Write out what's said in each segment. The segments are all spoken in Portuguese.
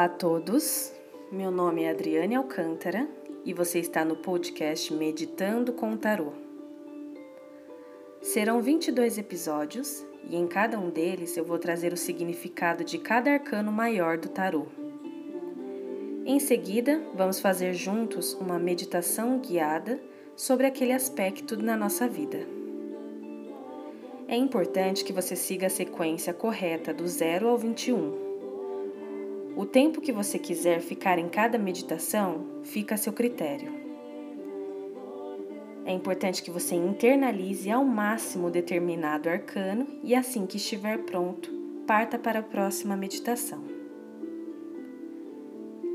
Olá a todos, meu nome é Adriane Alcântara e você está no podcast Meditando com Tarô. Serão 22 episódios e em cada um deles eu vou trazer o significado de cada arcano maior do tarô. Em seguida, vamos fazer juntos uma meditação guiada sobre aquele aspecto na nossa vida. É importante que você siga a sequência correta do 0 ao 21 o tempo que você quiser ficar em cada meditação fica a seu critério. É importante que você internalize ao máximo determinado arcano e, assim que estiver pronto, parta para a próxima meditação.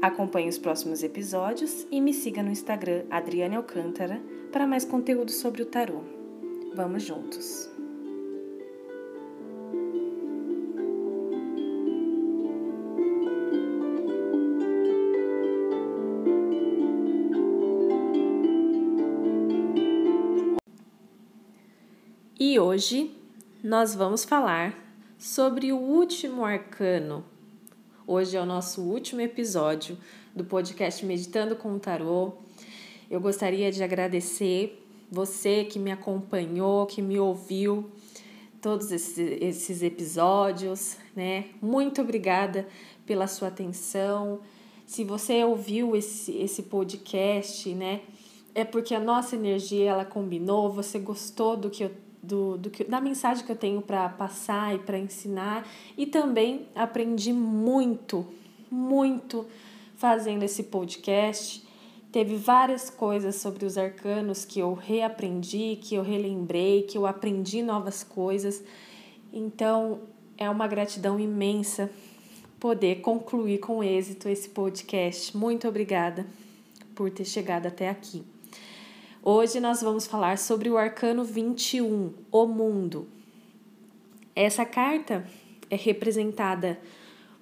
Acompanhe os próximos episódios e me siga no Instagram Adriane Alcântara para mais conteúdo sobre o tarô. Vamos juntos! E hoje nós vamos falar sobre o último arcano. Hoje é o nosso último episódio do podcast Meditando com o Tarô. Eu gostaria de agradecer você que me acompanhou, que me ouviu todos esses, esses episódios, né? Muito obrigada pela sua atenção. Se você ouviu esse, esse podcast, né? É porque a nossa energia ela combinou, você gostou do que eu do, do que, da mensagem que eu tenho para passar e para ensinar. E também aprendi muito, muito fazendo esse podcast. Teve várias coisas sobre os arcanos que eu reaprendi, que eu relembrei, que eu aprendi novas coisas. Então, é uma gratidão imensa poder concluir com êxito esse podcast. Muito obrigada por ter chegado até aqui. Hoje nós vamos falar sobre o arcano 21, o mundo. Essa carta é representada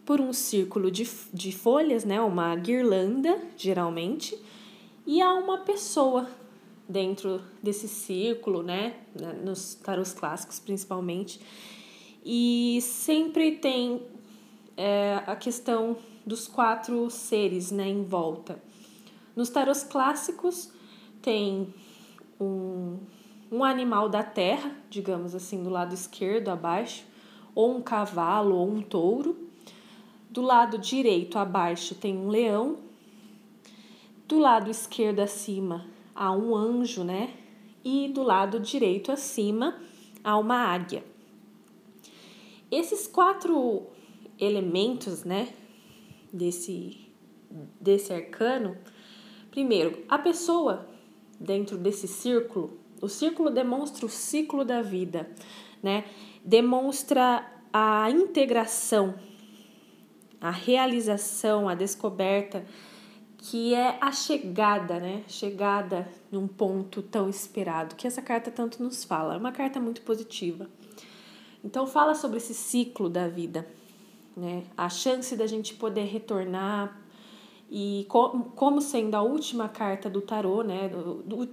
por um círculo de, de folhas, né, uma guirlanda, geralmente, e há uma pessoa dentro desse círculo, né, nos tarôs clássicos principalmente, e sempre tem é, a questão dos quatro seres né, em volta. Nos tarôs clássicos, tem um, um animal da terra, digamos assim, do lado esquerdo abaixo, ou um cavalo ou um touro. Do lado direito abaixo tem um leão. Do lado esquerdo acima há um anjo, né? E do lado direito acima há uma águia. Esses quatro elementos, né, desse, desse arcano, primeiro, a pessoa dentro desse círculo, o círculo demonstra o ciclo da vida, né? Demonstra a integração, a realização, a descoberta, que é a chegada, né? Chegada num ponto tão esperado, que essa carta tanto nos fala. É uma carta muito positiva. Então fala sobre esse ciclo da vida, né? A chance da gente poder retornar e como sendo a última carta do tarô, né,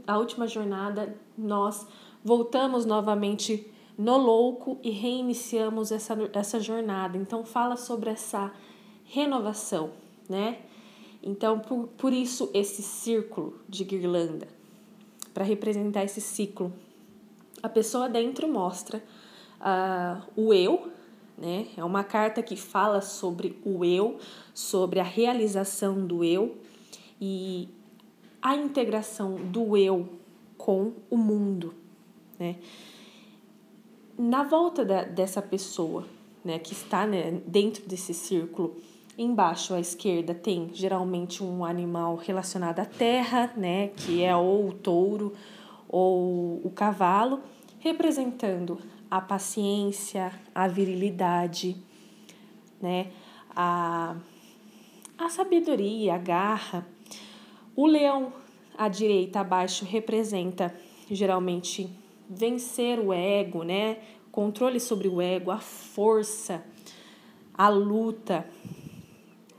a última jornada, nós voltamos novamente no louco e reiniciamos essa, essa jornada. Então fala sobre essa renovação, né? Então por, por isso esse círculo de guirlanda para representar esse ciclo. A pessoa dentro mostra uh, o eu, né? É uma carta que fala sobre o eu, sobre a realização do eu e a integração do eu com o mundo, né? Na volta da, dessa pessoa, né, que está né, dentro desse círculo, embaixo à esquerda tem geralmente um animal relacionado à terra, né, que é ou o touro ou o cavalo, representando a paciência, a virilidade, né? A, a sabedoria, a garra. O leão à direita, abaixo, representa geralmente vencer o ego, né? Controle sobre o ego, a força, a luta.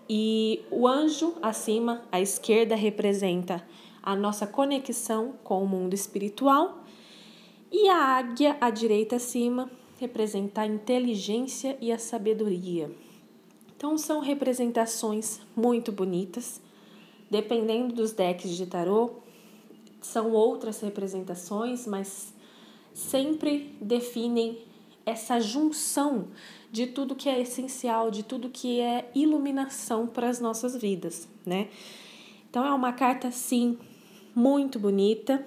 E o anjo acima, à esquerda, representa a nossa conexão com o mundo espiritual e a águia, à direita acima, representa a inteligência e a sabedoria. Então são representações muito bonitas. Dependendo dos decks de tarô, são outras representações, mas sempre definem essa junção de tudo que é essencial, de tudo que é iluminação para as nossas vidas, né? Então é uma carta sim muito bonita.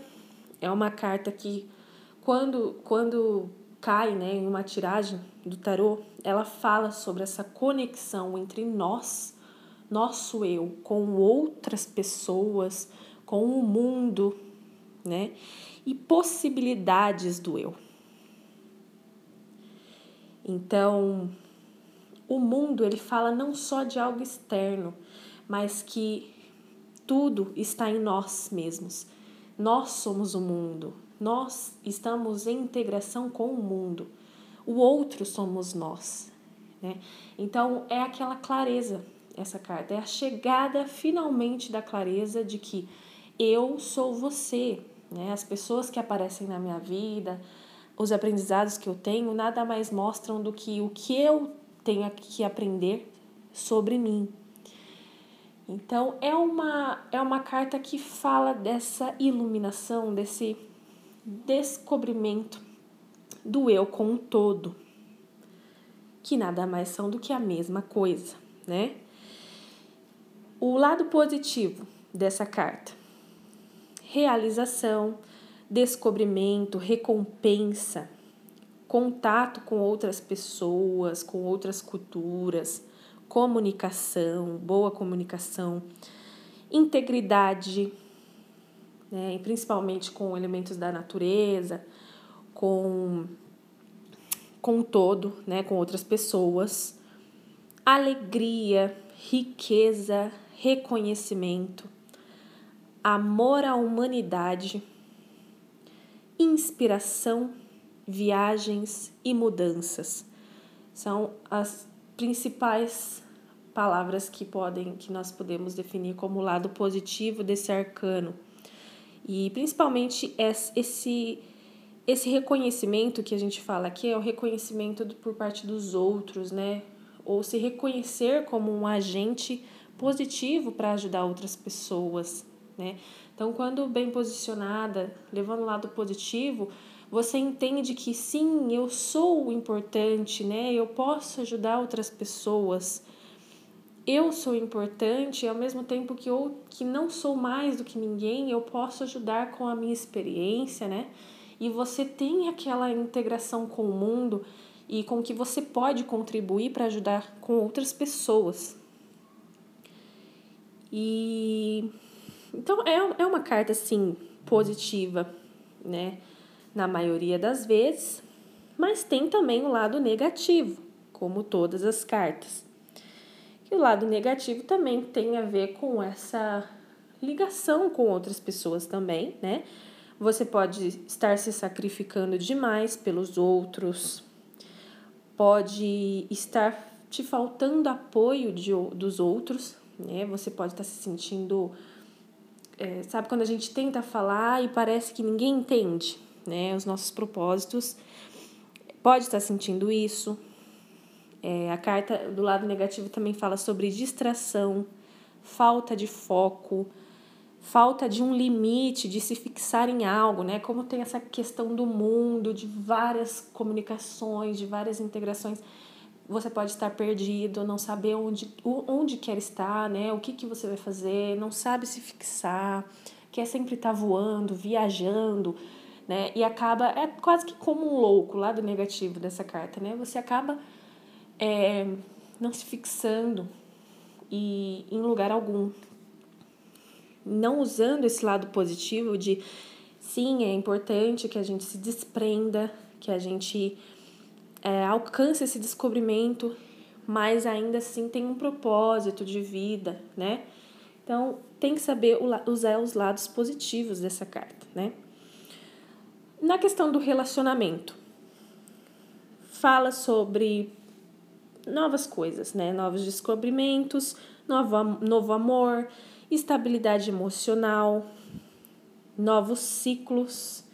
É uma carta que quando quando cai, né, em uma tiragem do tarô, ela fala sobre essa conexão entre nós, nosso eu, com outras pessoas, com o mundo, né? E possibilidades do eu. Então, o mundo ele fala não só de algo externo, mas que tudo está em nós mesmos. Nós somos o mundo. Nós estamos em integração com o mundo. O outro somos nós. Né? Então, é aquela clareza, essa carta. É a chegada finalmente da clareza de que eu sou você. Né? As pessoas que aparecem na minha vida, os aprendizados que eu tenho, nada mais mostram do que o que eu tenho que aprender sobre mim. Então é uma é uma carta que fala dessa iluminação, desse descobrimento do eu com um todo, que nada mais são do que a mesma coisa, né? O lado positivo dessa carta: realização, descobrimento, recompensa, contato com outras pessoas, com outras culturas comunicação, boa comunicação, integridade, né, principalmente com elementos da natureza, com com o todo, né, com outras pessoas, alegria, riqueza, reconhecimento, amor à humanidade, inspiração, viagens e mudanças. São as principais palavras que podem que nós podemos definir como lado positivo desse arcano. E principalmente esse esse reconhecimento que a gente fala aqui é o reconhecimento por parte dos outros, né? Ou se reconhecer como um agente positivo para ajudar outras pessoas, né? Então, quando bem posicionada, levando o lado positivo, você entende que sim, eu sou importante, né? Eu posso ajudar outras pessoas eu sou importante, ao mesmo tempo que eu que não sou mais do que ninguém, eu posso ajudar com a minha experiência, né? E você tem aquela integração com o mundo e com que você pode contribuir para ajudar com outras pessoas. E então é, é uma carta assim positiva, né? Na maioria das vezes, mas tem também o lado negativo, como todas as cartas. E o lado negativo também tem a ver com essa ligação com outras pessoas também, né? Você pode estar se sacrificando demais pelos outros, pode estar te faltando apoio de, dos outros, né? Você pode estar se sentindo. É, sabe quando a gente tenta falar e parece que ninguém entende, né? Os nossos propósitos. Pode estar sentindo isso, é, a carta do lado negativo também fala sobre distração, falta de foco, falta de um limite, de se fixar em algo, né? Como tem essa questão do mundo, de várias comunicações, de várias integrações, você pode estar perdido, não saber onde, onde quer estar, né? O que, que você vai fazer, não sabe se fixar, quer sempre estar voando, viajando, né? E acaba, é quase que como um louco, lado negativo dessa carta, né? Você acaba é, não se fixando e em lugar algum. Não usando esse lado positivo de sim, é importante que a gente se desprenda, que a gente é, alcance esse descobrimento, mas ainda assim tem um propósito de vida, né? Então, tem que saber usar os lados positivos dessa carta, né? Na questão do relacionamento, fala sobre novas coisas, né? Novos descobrimentos, novo, novo amor, estabilidade emocional, novos ciclos,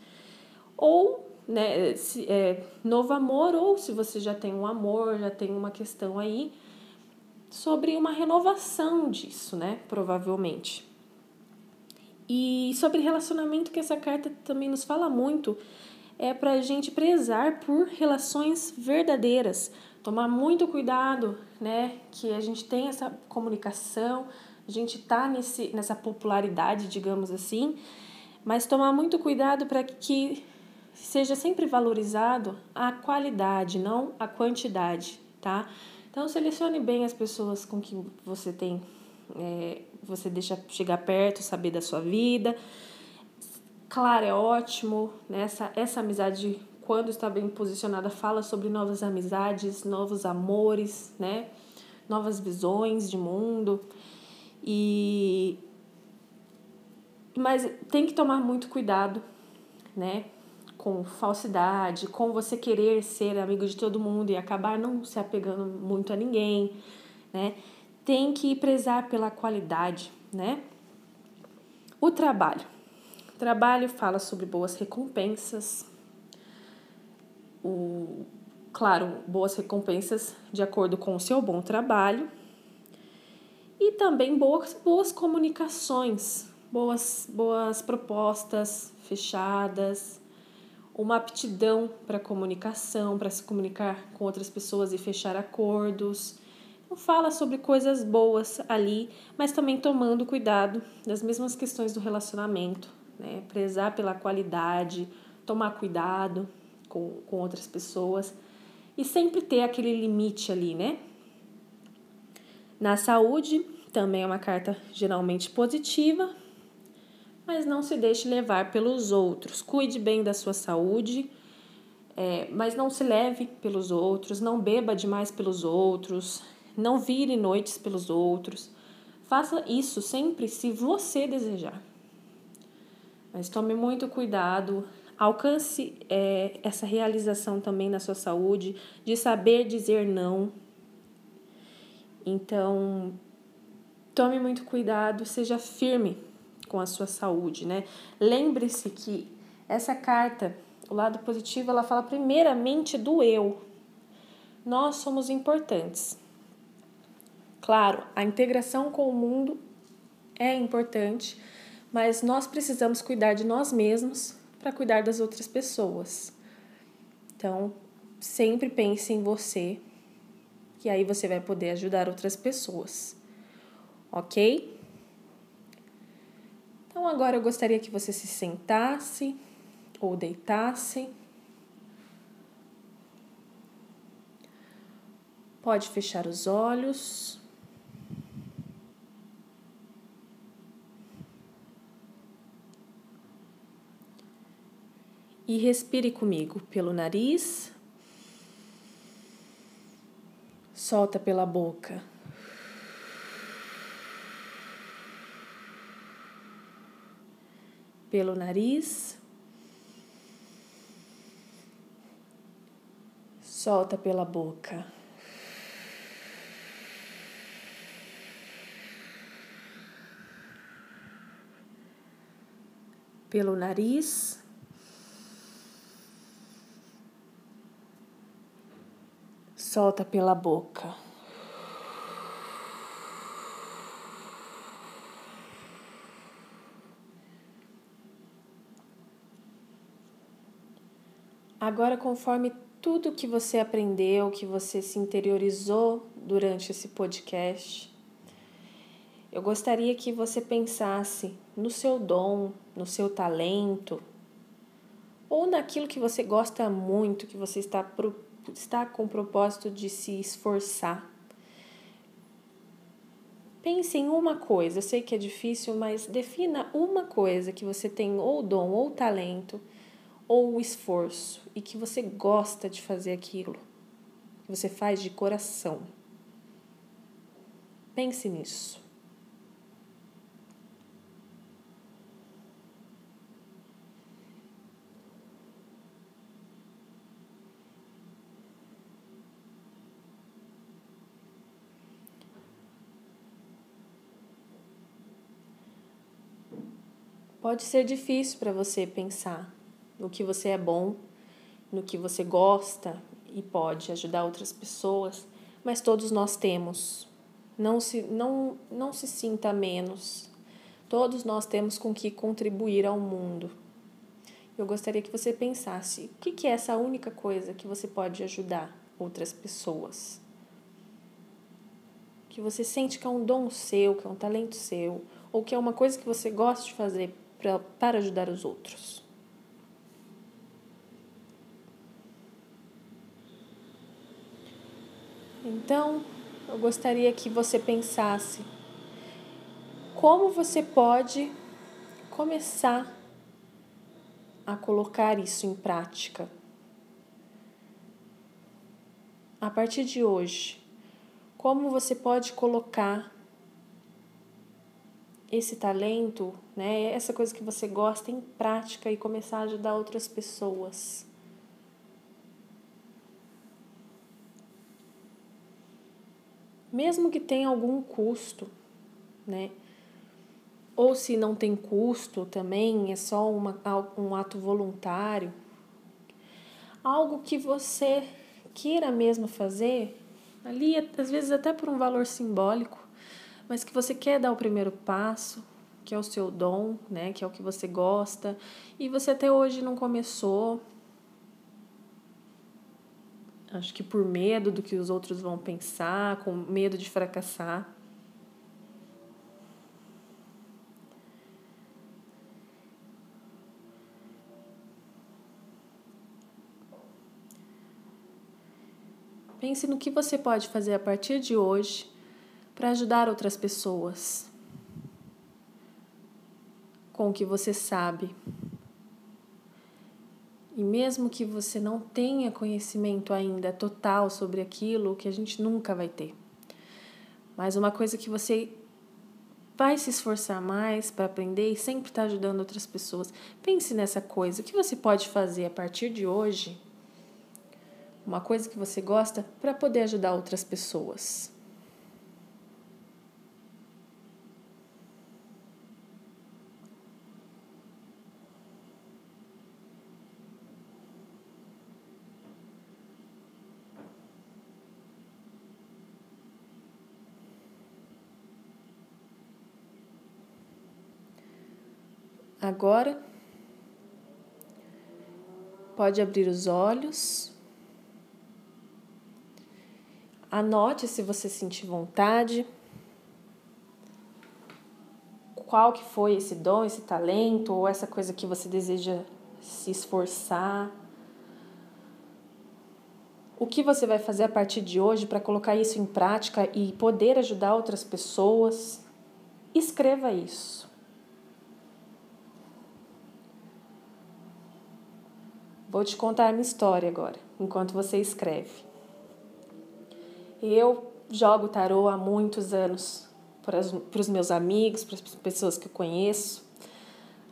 ou né, se, é, novo amor, ou se você já tem um amor, já tem uma questão aí, sobre uma renovação disso, né? Provavelmente. E sobre relacionamento, que essa carta também nos fala muito, é para a gente prezar por relações verdadeiras, tomar muito cuidado, né? Que a gente tem essa comunicação, a gente tá nesse, nessa popularidade, digamos assim, mas tomar muito cuidado para que seja sempre valorizado a qualidade, não a quantidade, tá? Então selecione bem as pessoas com que você tem é, você deixa chegar perto, saber da sua vida. Claro, é ótimo, né? essa, essa amizade, quando está bem posicionada, fala sobre novas amizades, novos amores, né? Novas visões de mundo. E mas tem que tomar muito cuidado, né? Com falsidade, com você querer ser amigo de todo mundo e acabar não se apegando muito a ninguém, né? tem que prezar pela qualidade, né? O trabalho. O trabalho fala sobre boas recompensas. O, claro, boas recompensas de acordo com o seu bom trabalho. E também boas, boas comunicações, boas, boas propostas fechadas, uma aptidão para comunicação, para se comunicar com outras pessoas e fechar acordos fala sobre coisas boas ali, mas também tomando cuidado das mesmas questões do relacionamento, né? Prezar pela qualidade, tomar cuidado com, com outras pessoas e sempre ter aquele limite ali, né? Na saúde, também é uma carta geralmente positiva, mas não se deixe levar pelos outros. Cuide bem da sua saúde, é, mas não se leve pelos outros, não beba demais pelos outros, não vire noites pelos outros. Faça isso sempre se você desejar. Mas tome muito cuidado, alcance é, essa realização também na sua saúde, de saber dizer não. Então, tome muito cuidado, seja firme com a sua saúde, né? Lembre-se que essa carta, o lado positivo, ela fala primeiramente do eu. Nós somos importantes. Claro, a integração com o mundo é importante, mas nós precisamos cuidar de nós mesmos para cuidar das outras pessoas. Então, sempre pense em você, que aí você vai poder ajudar outras pessoas. Ok? Então, agora eu gostaria que você se sentasse ou deitasse. Pode fechar os olhos. E respire comigo pelo nariz, solta pela boca. Pelo nariz, solta pela boca. Pelo nariz, solta pela boca. Agora, conforme tudo que você aprendeu, que você se interiorizou durante esse podcast, eu gostaria que você pensasse no seu dom, no seu talento, ou naquilo que você gosta muito, que você está está com o propósito de se esforçar. Pense em uma coisa, eu sei que é difícil, mas defina uma coisa que você tem ou dom, ou talento, ou esforço, e que você gosta de fazer aquilo, que você faz de coração. Pense nisso. Pode ser difícil para você pensar no que você é bom, no que você gosta e pode ajudar outras pessoas, mas todos nós temos Não se, não, não se sinta menos. Todos nós temos com que contribuir ao mundo. Eu gostaria que você pensasse: o que é essa única coisa que você pode ajudar outras pessoas? Que você sente que é um dom seu, que é um talento seu, ou que é uma coisa que você gosta de fazer pra, para ajudar os outros. Então, eu gostaria que você pensasse como você pode começar a colocar isso em prática. A partir de hoje, como você pode colocar esse talento, né, essa coisa que você gosta em prática e começar a ajudar outras pessoas. Mesmo que tenha algum custo, né? Ou se não tem custo também, é só uma, um ato voluntário. Algo que você queira mesmo fazer, ali às vezes até por um valor simbólico, mas que você quer dar o primeiro passo, que é o seu dom, né, que é o que você gosta, e você até hoje não começou. Acho que por medo do que os outros vão pensar, com medo de fracassar. Pense no que você pode fazer a partir de hoje para ajudar outras pessoas com o que você sabe. E mesmo que você não tenha conhecimento ainda total sobre aquilo, que a gente nunca vai ter. Mas uma coisa que você vai se esforçar mais para aprender e sempre estar tá ajudando outras pessoas. Pense nessa coisa. O que você pode fazer a partir de hoje uma coisa que você gosta para poder ajudar outras pessoas. Agora, pode abrir os olhos. Anote se você sentir vontade. Qual que foi esse dom, esse talento ou essa coisa que você deseja se esforçar? O que você vai fazer a partir de hoje para colocar isso em prática e poder ajudar outras pessoas? Escreva isso. Vou te contar a minha história agora, enquanto você escreve. Eu jogo tarô há muitos anos para os meus amigos, para as pessoas que eu conheço.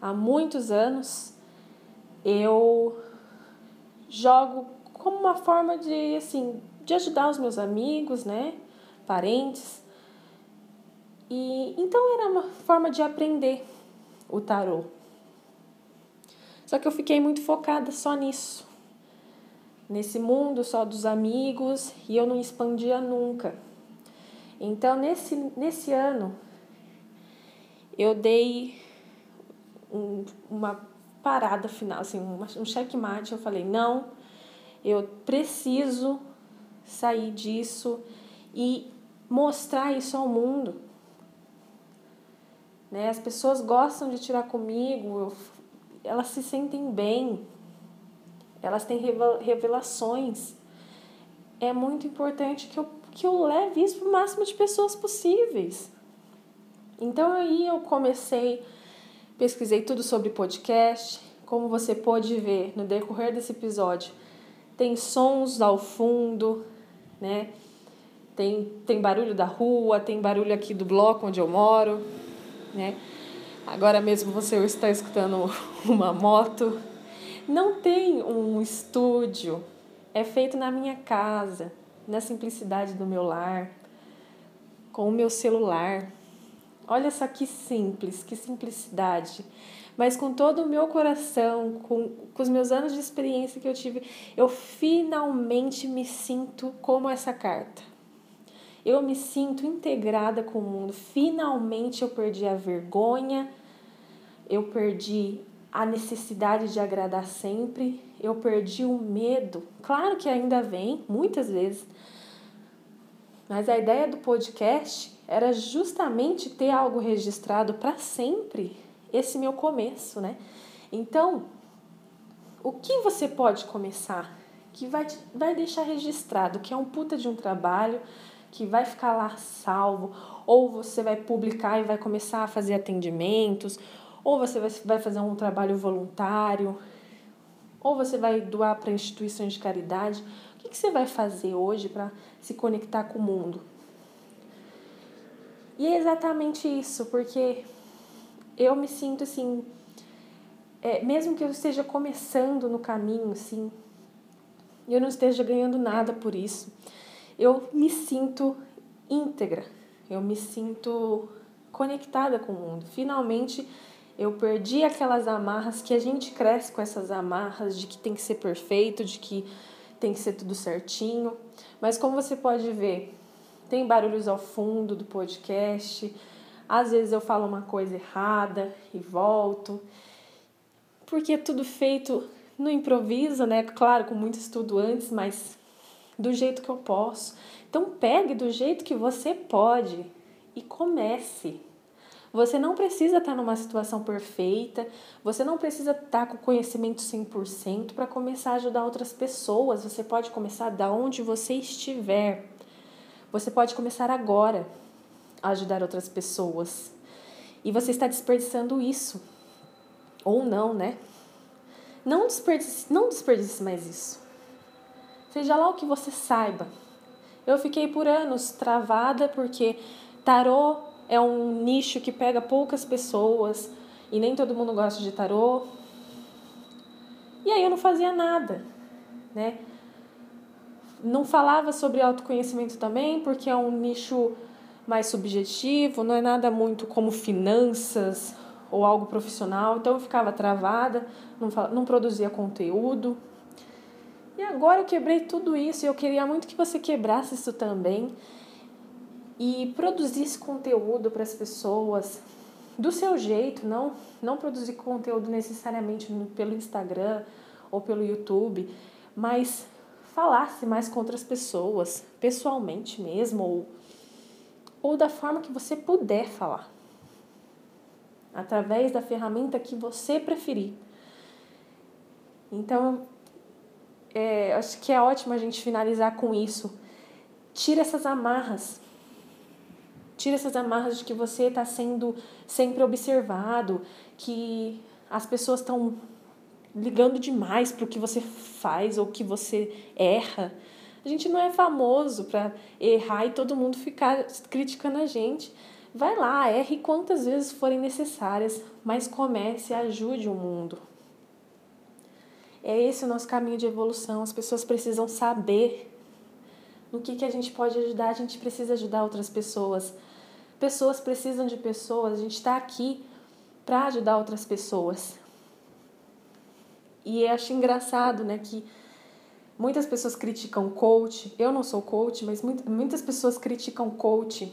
Há muitos anos eu jogo como uma forma de assim de ajudar os meus amigos, né, parentes. E então era uma forma de aprender o tarô. Só que eu fiquei muito focada só nisso nesse mundo só dos amigos e eu não expandia nunca. Então, nesse, nesse ano, eu dei um, uma parada final, assim, um, um checkmate. Eu falei: não, eu preciso sair disso e mostrar isso ao mundo. Né? As pessoas gostam de tirar comigo, eu, elas se sentem bem elas têm revelações. É muito importante que eu, que eu leve isso para o máximo de pessoas possíveis. Então aí eu comecei, pesquisei tudo sobre podcast, como você pode ver no decorrer desse episódio. Tem sons ao fundo, né? Tem, tem barulho da rua, tem barulho aqui do bloco onde eu moro, né? Agora mesmo você está escutando uma moto, não tem um estúdio, é feito na minha casa, na simplicidade do meu lar, com o meu celular. Olha só que simples, que simplicidade. Mas com todo o meu coração, com, com os meus anos de experiência que eu tive, eu finalmente me sinto como essa carta. Eu me sinto integrada com o mundo. Finalmente eu perdi a vergonha, eu perdi a necessidade de agradar sempre, eu perdi o medo. Claro que ainda vem, muitas vezes. Mas a ideia do podcast era justamente ter algo registrado para sempre, esse meu começo, né? Então, o que você pode começar que vai, vai deixar registrado que é um puta de um trabalho que vai ficar lá salvo, ou você vai publicar e vai começar a fazer atendimentos, ou você vai, fazer um trabalho voluntário, ou você vai doar para instituições de caridade. O que, que você vai fazer hoje para se conectar com o mundo? E é exatamente isso, porque eu me sinto assim, é, mesmo que eu esteja começando no caminho, assim, eu não esteja ganhando nada por isso, eu me sinto íntegra, eu me sinto conectada com o mundo. Finalmente eu perdi aquelas amarras que a gente cresce com essas amarras de que tem que ser perfeito, de que tem que ser tudo certinho. Mas como você pode ver, tem barulhos ao fundo do podcast. Às vezes eu falo uma coisa errada e volto. Porque é tudo feito no improviso, né? Claro, com muito estudo antes, mas do jeito que eu posso. Então pegue do jeito que você pode e comece. Você não precisa estar numa situação perfeita, você não precisa estar com conhecimento 100% para começar a ajudar outras pessoas. Você pode começar da onde você estiver. Você pode começar agora a ajudar outras pessoas. E você está desperdiçando isso. Ou não, né? Não desperdice, não desperdice mais isso. Seja lá o que você saiba. Eu fiquei por anos travada porque tarô é um nicho que pega poucas pessoas e nem todo mundo gosta de tarô. E aí eu não fazia nada, né? Não falava sobre autoconhecimento também, porque é um nicho mais subjetivo, não é nada muito como finanças ou algo profissional, então eu ficava travada, não, não produzia conteúdo. E agora eu quebrei tudo isso e eu queria muito que você quebrasse isso também e produzisse conteúdo para as pessoas do seu jeito, não, não produzir conteúdo necessariamente pelo Instagram ou pelo YouTube, mas falasse mais com outras pessoas, pessoalmente mesmo, ou, ou da forma que você puder falar, através da ferramenta que você preferir. Então, é, acho que é ótimo a gente finalizar com isso. Tira essas amarras Tira essas amarras de que você está sendo sempre observado, que as pessoas estão ligando demais para o que você faz ou que você erra. A gente não é famoso para errar e todo mundo ficar criticando a gente. Vai lá, erre quantas vezes forem necessárias, mas comece, ajude o mundo. É esse o nosso caminho de evolução. As pessoas precisam saber no que, que a gente pode ajudar, a gente precisa ajudar outras pessoas. Pessoas precisam de pessoas, a gente está aqui para ajudar outras pessoas. E eu acho engraçado, né, que muitas pessoas criticam coach. Eu não sou coach, mas muitas pessoas criticam coach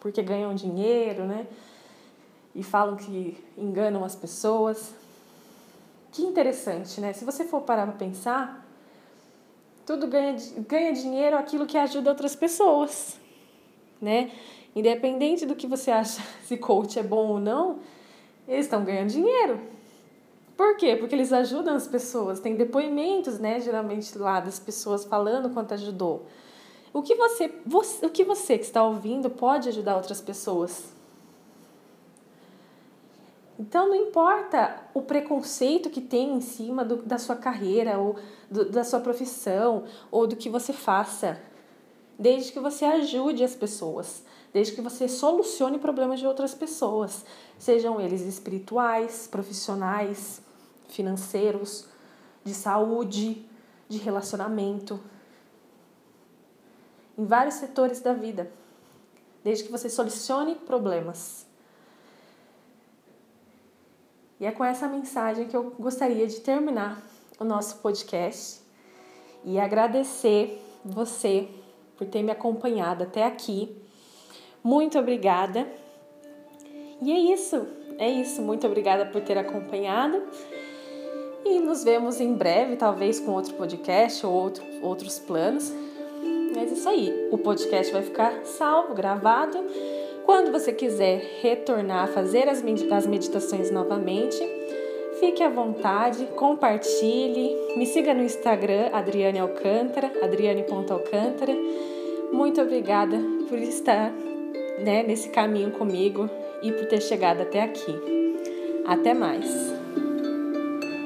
porque ganham dinheiro, né? E falam que enganam as pessoas. Que interessante, né? Se você for parar para pensar, tudo ganha, ganha dinheiro aquilo que ajuda outras pessoas, né? Independente do que você acha se coach é bom ou não, eles estão ganhando dinheiro. Por quê? Porque eles ajudam as pessoas. Tem depoimentos, né, geralmente lá das pessoas falando quanto ajudou. O que você, você o que você que está ouvindo pode ajudar outras pessoas? Então não importa o preconceito que tem em cima do, da sua carreira ou do, da sua profissão ou do que você faça, desde que você ajude as pessoas desde que você solucione problemas de outras pessoas, sejam eles espirituais, profissionais, financeiros, de saúde, de relacionamento, em vários setores da vida, desde que você solucione problemas. E é com essa mensagem que eu gostaria de terminar o nosso podcast e agradecer você por ter me acompanhado até aqui. Muito obrigada. E é isso, é isso. Muito obrigada por ter acompanhado. E nos vemos em breve, talvez com outro podcast ou outro, outros planos. Mas é isso aí. O podcast vai ficar salvo, gravado. Quando você quiser retornar, fazer as meditações novamente, fique à vontade, compartilhe, me siga no Instagram, Adriane Alcântara, adriane.alcântara. Muito obrigada por estar né, nesse caminho comigo e por ter chegado até aqui. Até mais!